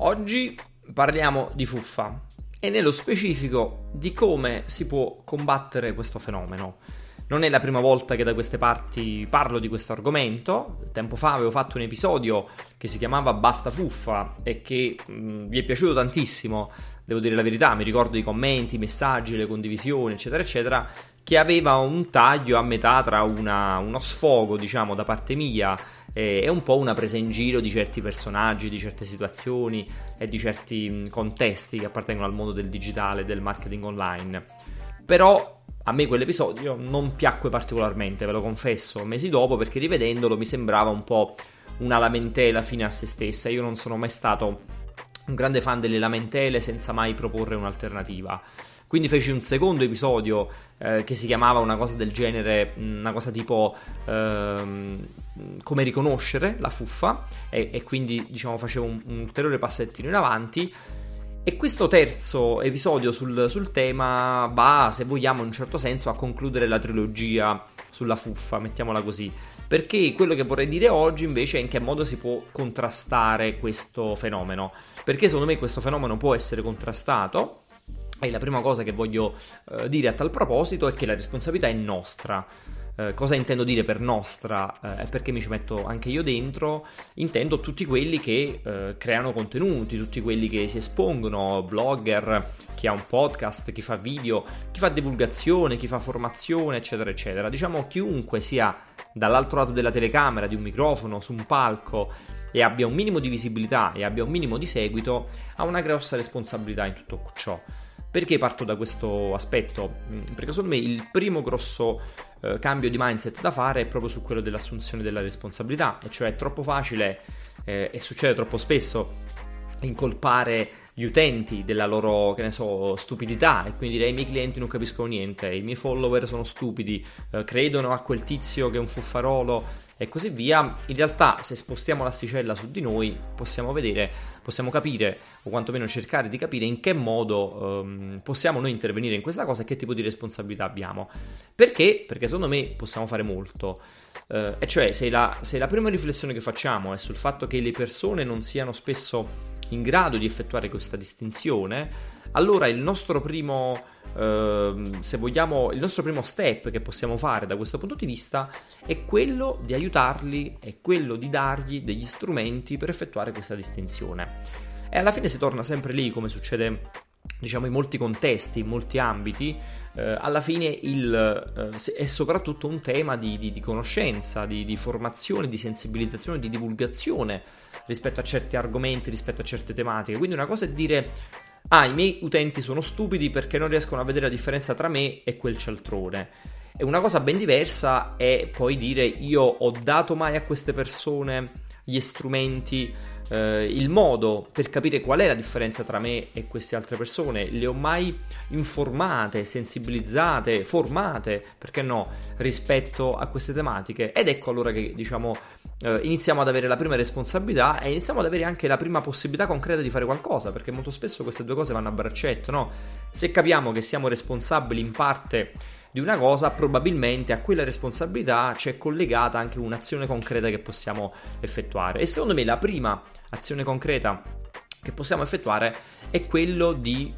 Oggi parliamo di fuffa e nello specifico di come si può combattere questo fenomeno. Non è la prima volta che da queste parti parlo di questo argomento. Tempo fa avevo fatto un episodio che si chiamava Basta fuffa e che mh, vi è piaciuto tantissimo, devo dire la verità, mi ricordo i commenti, i messaggi, le condivisioni, eccetera, eccetera, che aveva un taglio a metà tra una, uno sfogo, diciamo, da parte mia è un po' una presa in giro di certi personaggi, di certe situazioni e di certi contesti che appartengono al mondo del digitale, del marketing online. Però a me quell'episodio non piacque particolarmente, ve lo confesso, mesi dopo, perché rivedendolo mi sembrava un po' una lamentela fine a se stessa. Io non sono mai stato un grande fan delle lamentele senza mai proporre un'alternativa. Quindi feci un secondo episodio eh, che si chiamava una cosa del genere, una cosa tipo ehm, come riconoscere la fuffa e, e quindi diciamo facevo un, un, ulteriore passettino in avanti. E questo terzo episodio sul, sul tema va, se vogliamo, in un certo senso a concludere la trilogia sulla fuffa, mettiamola così. Perché quello che vorrei dire oggi invece è in che modo si può contrastare questo fenomeno. Perché secondo me questo fenomeno può essere contrastato e la prima cosa che voglio eh, dire a tal proposito è che la responsabilità è nostra. Eh, cosa intendo dire per nostra? Eh, è perché mi ci metto anche io dentro. Intendo tutti quelli che eh, creano contenuti, tutti quelli che si espongono, blogger, chi ha un podcast, chi fa video, chi fa divulgazione, chi fa formazione, eccetera, eccetera. Diciamo chiunque sia dall'altro lato della telecamera, di un microfono, su un palco e abbia un minimo di visibilità e abbia un minimo di seguito, ha una grossa responsabilità in tutto ciò. Perché parto da questo aspetto? Mm, perché secondo me il primo grosso eh, cambio di mindset da fare è proprio su quello dell'assunzione della responsabilità, e cioè è troppo facile eh, e succede troppo spesso incolpare gli utenti della loro, che ne so, stupidità e quindi dire i miei clienti non capiscono niente, i miei follower sono stupidi, eh, credono a quel tizio che è un fuffarolo e così via. In realtà, se spostiamo l'asticella su di noi, possiamo vedere, possiamo capire, o quantomeno cercare di capire in che modo um, possiamo noi intervenire in questa cosa e che tipo di responsabilità abbiamo. Perché? Perché secondo me possiamo fare molto. Uh, e cioè, se la, se la prima riflessione che facciamo è sul fatto che le persone non siano spesso in grado di effettuare questa distinzione, allora il nostro primo, eh, se vogliamo, il nostro primo step che possiamo fare da questo punto di vista è quello di aiutarli, è quello di dargli degli strumenti per effettuare questa distinzione. E alla fine si torna sempre lì, come succede diciamo in molti contesti, in molti ambiti, eh, alla fine il, eh, è soprattutto un tema di, di, di conoscenza, di, di, formazione, di sensibilizzazione, di divulgazione rispetto a certi argomenti, rispetto a certe tematiche. Quindi una cosa è dire, ah, i miei utenti sono stupidi perché non riescono a vedere la differenza tra me e quel cialtrone. E una cosa ben diversa è poi dire, io ho dato mai a queste persone gli strumenti eh, il modo per capire qual è la differenza tra me e queste altre persone, le ho mai informate, sensibilizzate, formate, perché no, rispetto a queste tematiche. Ed ecco allora che diciamo eh, iniziamo ad avere la prima responsabilità e iniziamo ad avere anche la prima possibilità concreta di fare qualcosa, perché molto spesso queste due cose vanno a braccetto, no? Se capiamo che siamo responsabili in parte di una cosa, probabilmente a quella responsabilità c'è collegata anche un'azione concreta che possiamo effettuare. E secondo me la prima azione concreta che possiamo effettuare è quello di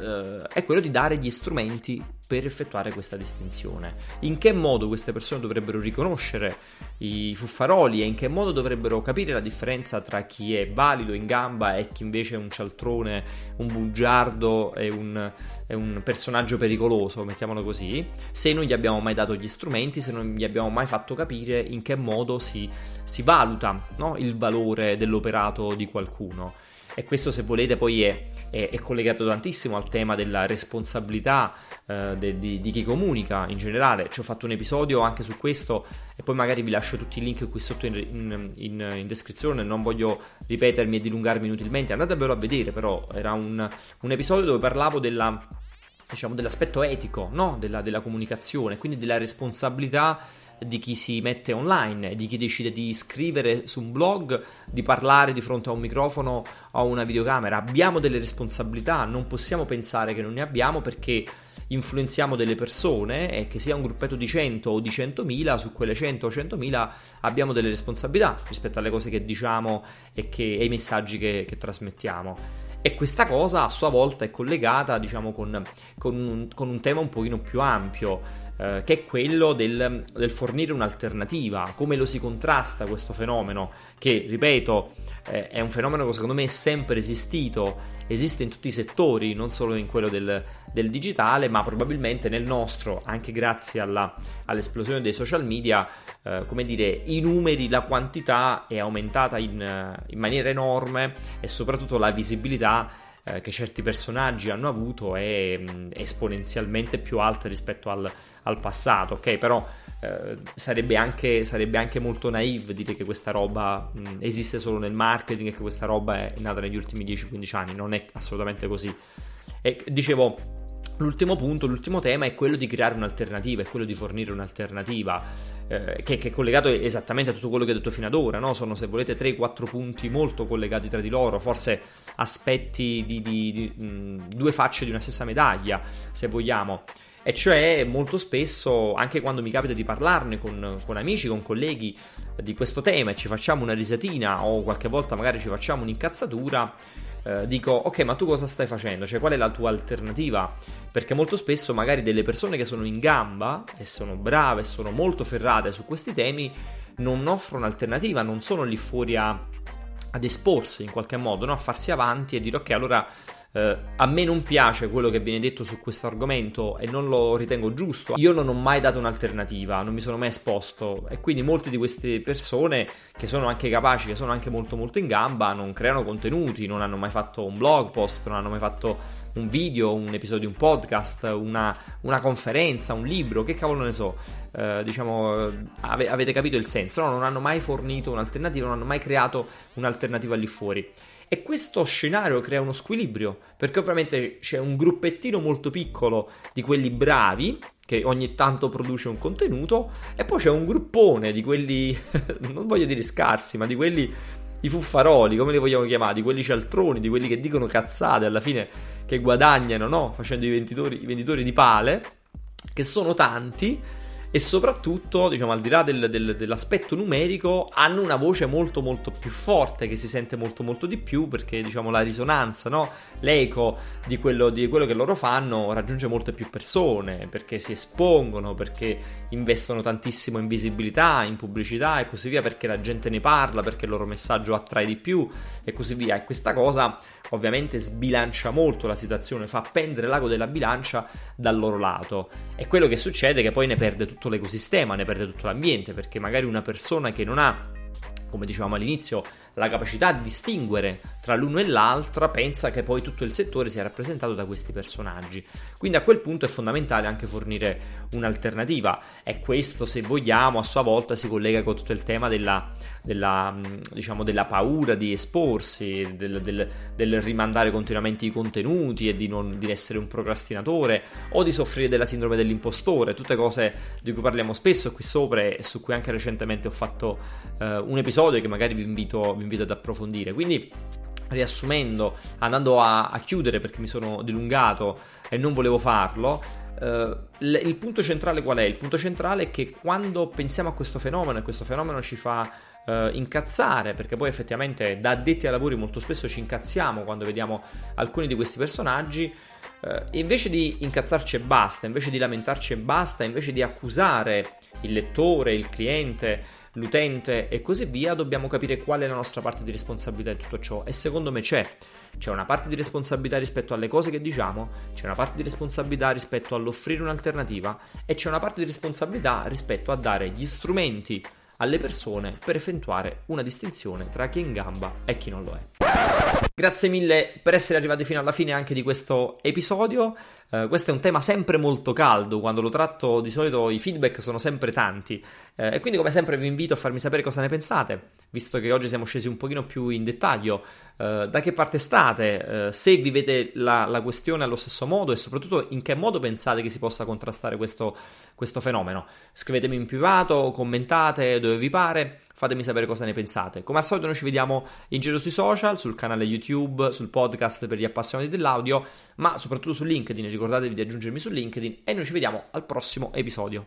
eh, è quello di dare gli strumenti per effettuare questa distinzione. In che modo queste persone dovrebbero riconoscere i fuffaroli e in che modo dovrebbero capire la differenza tra chi è valido in gamba e chi invece è un cialtrone, un bugiardo e un, è un personaggio pericoloso, mettiamolo così, se non gli abbiamo mai dato gli strumenti, se non gli abbiamo mai fatto capire in che modo si, si valuta no? il valore dell'operato di qualcuno. E questo, se volete, poi è, è, è collegato tantissimo al tema della responsabilità eh, de, di, di, chi comunica in generale. Ci ho fatto un episodio anche su questo e poi magari vi lascio tutti i link qui sotto in, in, in, in descrizione. Non voglio ripetermi e dilungarmi inutilmente, andatevelo a vedere, però era un, un episodio dove parlavo della, diciamo, dell'aspetto etico no? della, della comunicazione, quindi della responsabilità di chi si mette online, di chi decide di scrivere su un blog, di parlare di fronte a un microfono o a una videocamera. Abbiamo delle responsabilità, non possiamo pensare che non ne abbiamo perché influenziamo delle persone e che sia un gruppetto di 100 o di 100.000, su quelle 100 o 100.000 abbiamo delle responsabilità rispetto alle cose che diciamo e, che, e ai messaggi che, che trasmettiamo. E questa cosa a sua volta è collegata, diciamo, con, con, un, con un tema un pochino più ampio eh, che è quello del, del, fornire un'alternativa, come lo si contrasta questo fenomeno, che ripeto eh, è un fenomeno che secondo me è sempre esistito, esiste in tutti i settori, non solo in quello del, del digitale, ma probabilmente nel nostro, anche grazie alla, all'esplosione dei social media, eh, come dire, i numeri, la quantità è aumentata in, in maniera enorme e soprattutto la visibilità eh, che certi personaggi hanno avuto è mh, esponenzialmente più alta rispetto al, al passato, ok? Però eh, sarebbe, anche, sarebbe, anche, molto naive dire che questa roba mh, esiste solo nel marketing e che questa roba è nata negli ultimi 10-15 anni, non è assolutamente così. E dicevo, l'ultimo punto, l'ultimo tema è quello di creare un'alternativa, è quello di fornire un'alternativa. Eh, che, che, è collegato esattamente a tutto quello che ho detto fino ad ora, no? sono se volete 3-4 punti molto collegati tra di loro, forse aspetti di, di, di mh, due facce di una stessa medaglia, se vogliamo. E cioè molto spesso, anche quando mi capita di parlarne con, con, amici, con colleghi di questo tema e ci facciamo una risatina o qualche volta magari ci facciamo un'incazzatura, eh, dico ok ma tu cosa stai facendo? Cioè qual è la tua alternativa? Perché molto spesso magari delle persone che sono in gamba e sono brave e sono molto ferrate su questi temi non offrono alternativa, non sono lì fuori a, ad esporsi in qualche modo, no? a farsi avanti e dire ok allora Uh, a me non piace quello che viene detto su questo argomento e non lo ritengo giusto. Io non ho mai dato un'alternativa, non mi sono mai esposto e quindi molte di queste persone che sono anche capaci, che sono anche molto molto in gamba, non creano contenuti, non hanno mai fatto un blog post, non hanno mai fatto un video, un episodio di un podcast, una, una conferenza, un libro, che cavolo ne so. Uh, diciamo, ave- avete capito il senso, no? non hanno mai fornito un'alternativa, non hanno mai creato un'alternativa lì fuori. E questo scenario crea uno squilibrio, perché ovviamente c'è un gruppettino molto piccolo di quelli bravi, che ogni tanto produce un contenuto, e poi c'è un gruppone di quelli, non voglio dire scarsi, ma di quelli, i fuffaroli, come li vogliamo chiamare, di quelli cialtroni, di quelli che dicono cazzate alla fine, che guadagnano, no? Facendo i venditori, i venditori di pale, che sono tanti e soprattutto, diciamo, al di là del, del, dell'aspetto numerico, hanno una voce molto molto più forte che si sente molto molto di più perché, diciamo, la risonanza, no? l'eco di quello, di quello che loro fanno raggiunge molte più persone perché si espongono, perché investono tantissimo in visibilità, in pubblicità e così via, perché la gente ne parla, perché il loro messaggio attrae di più e così via. E questa cosa ovviamente sbilancia molto la situazione, fa pendere l'ago della bilancia dal loro lato. E quello che succede è che poi ne perde tutto l'ecosistema, ne perde tutto l'ambiente, perché magari una persona che non ha, come dicevamo all'inizio, la capacità di distinguere tra l'uno e l'altra, pensa che poi tutto il settore sia rappresentato da questi personaggi. Quindi a quel punto è fondamentale anche fornire un'alternativa e questo, se vogliamo, a sua volta si collega con tutto il tema della, della, diciamo, della paura di esporsi, del, del, del, rimandare continuamente i contenuti e di non di essere un procrastinatore o di soffrire della sindrome dell'impostore, tutte cose di cui parliamo spesso qui sopra e su cui anche recentemente ho fatto eh, un episodio che magari vi invito, vi invito ad approfondire. Quindi riassumendo, andando a, a, chiudere perché mi sono dilungato e non volevo farlo, eh, il punto centrale qual è? Il punto centrale è che quando pensiamo a questo fenomeno e questo fenomeno ci fa eh, incazzare, perché poi effettivamente da addetti ai lavori molto spesso ci incazziamo quando vediamo alcuni di questi personaggi, eh, invece di incazzarci e basta, invece di lamentarci e basta, invece di accusare il lettore, il cliente, l'utente e così via, dobbiamo capire qual è la nostra parte di responsabilità in tutto ciò e secondo me c'è. C'è una parte di responsabilità rispetto alle cose che diciamo, c'è una parte di responsabilità rispetto all'offrire un'alternativa e c'è una parte di responsabilità rispetto a dare gli strumenti alle persone per effettuare una distinzione tra chi è in gamba e chi non lo è. Grazie mille per essere arrivati fino alla fine anche di questo episodio. Uh, questo è un tema sempre molto caldo, quando lo tratto di solito i feedback sono sempre tanti uh, e quindi come sempre vi invito a farmi sapere cosa ne pensate, visto che oggi siamo scesi un pochino più in dettaglio, uh, da che parte state, se vivete la, la, questione allo stesso modo e soprattutto in che modo pensate che si possa contrastare questo, questo fenomeno. Scrivetemi in privato, commentate dove vi pare, fatemi sapere cosa ne pensate. Come al solito noi ci vediamo in giro sui social, sul canale YouTube, sul podcast per gli appassionati dell'audio, ma soprattutto su LinkedIn, ricordatevi di aggiungermi su LinkedIn e noi ci vediamo al prossimo episodio.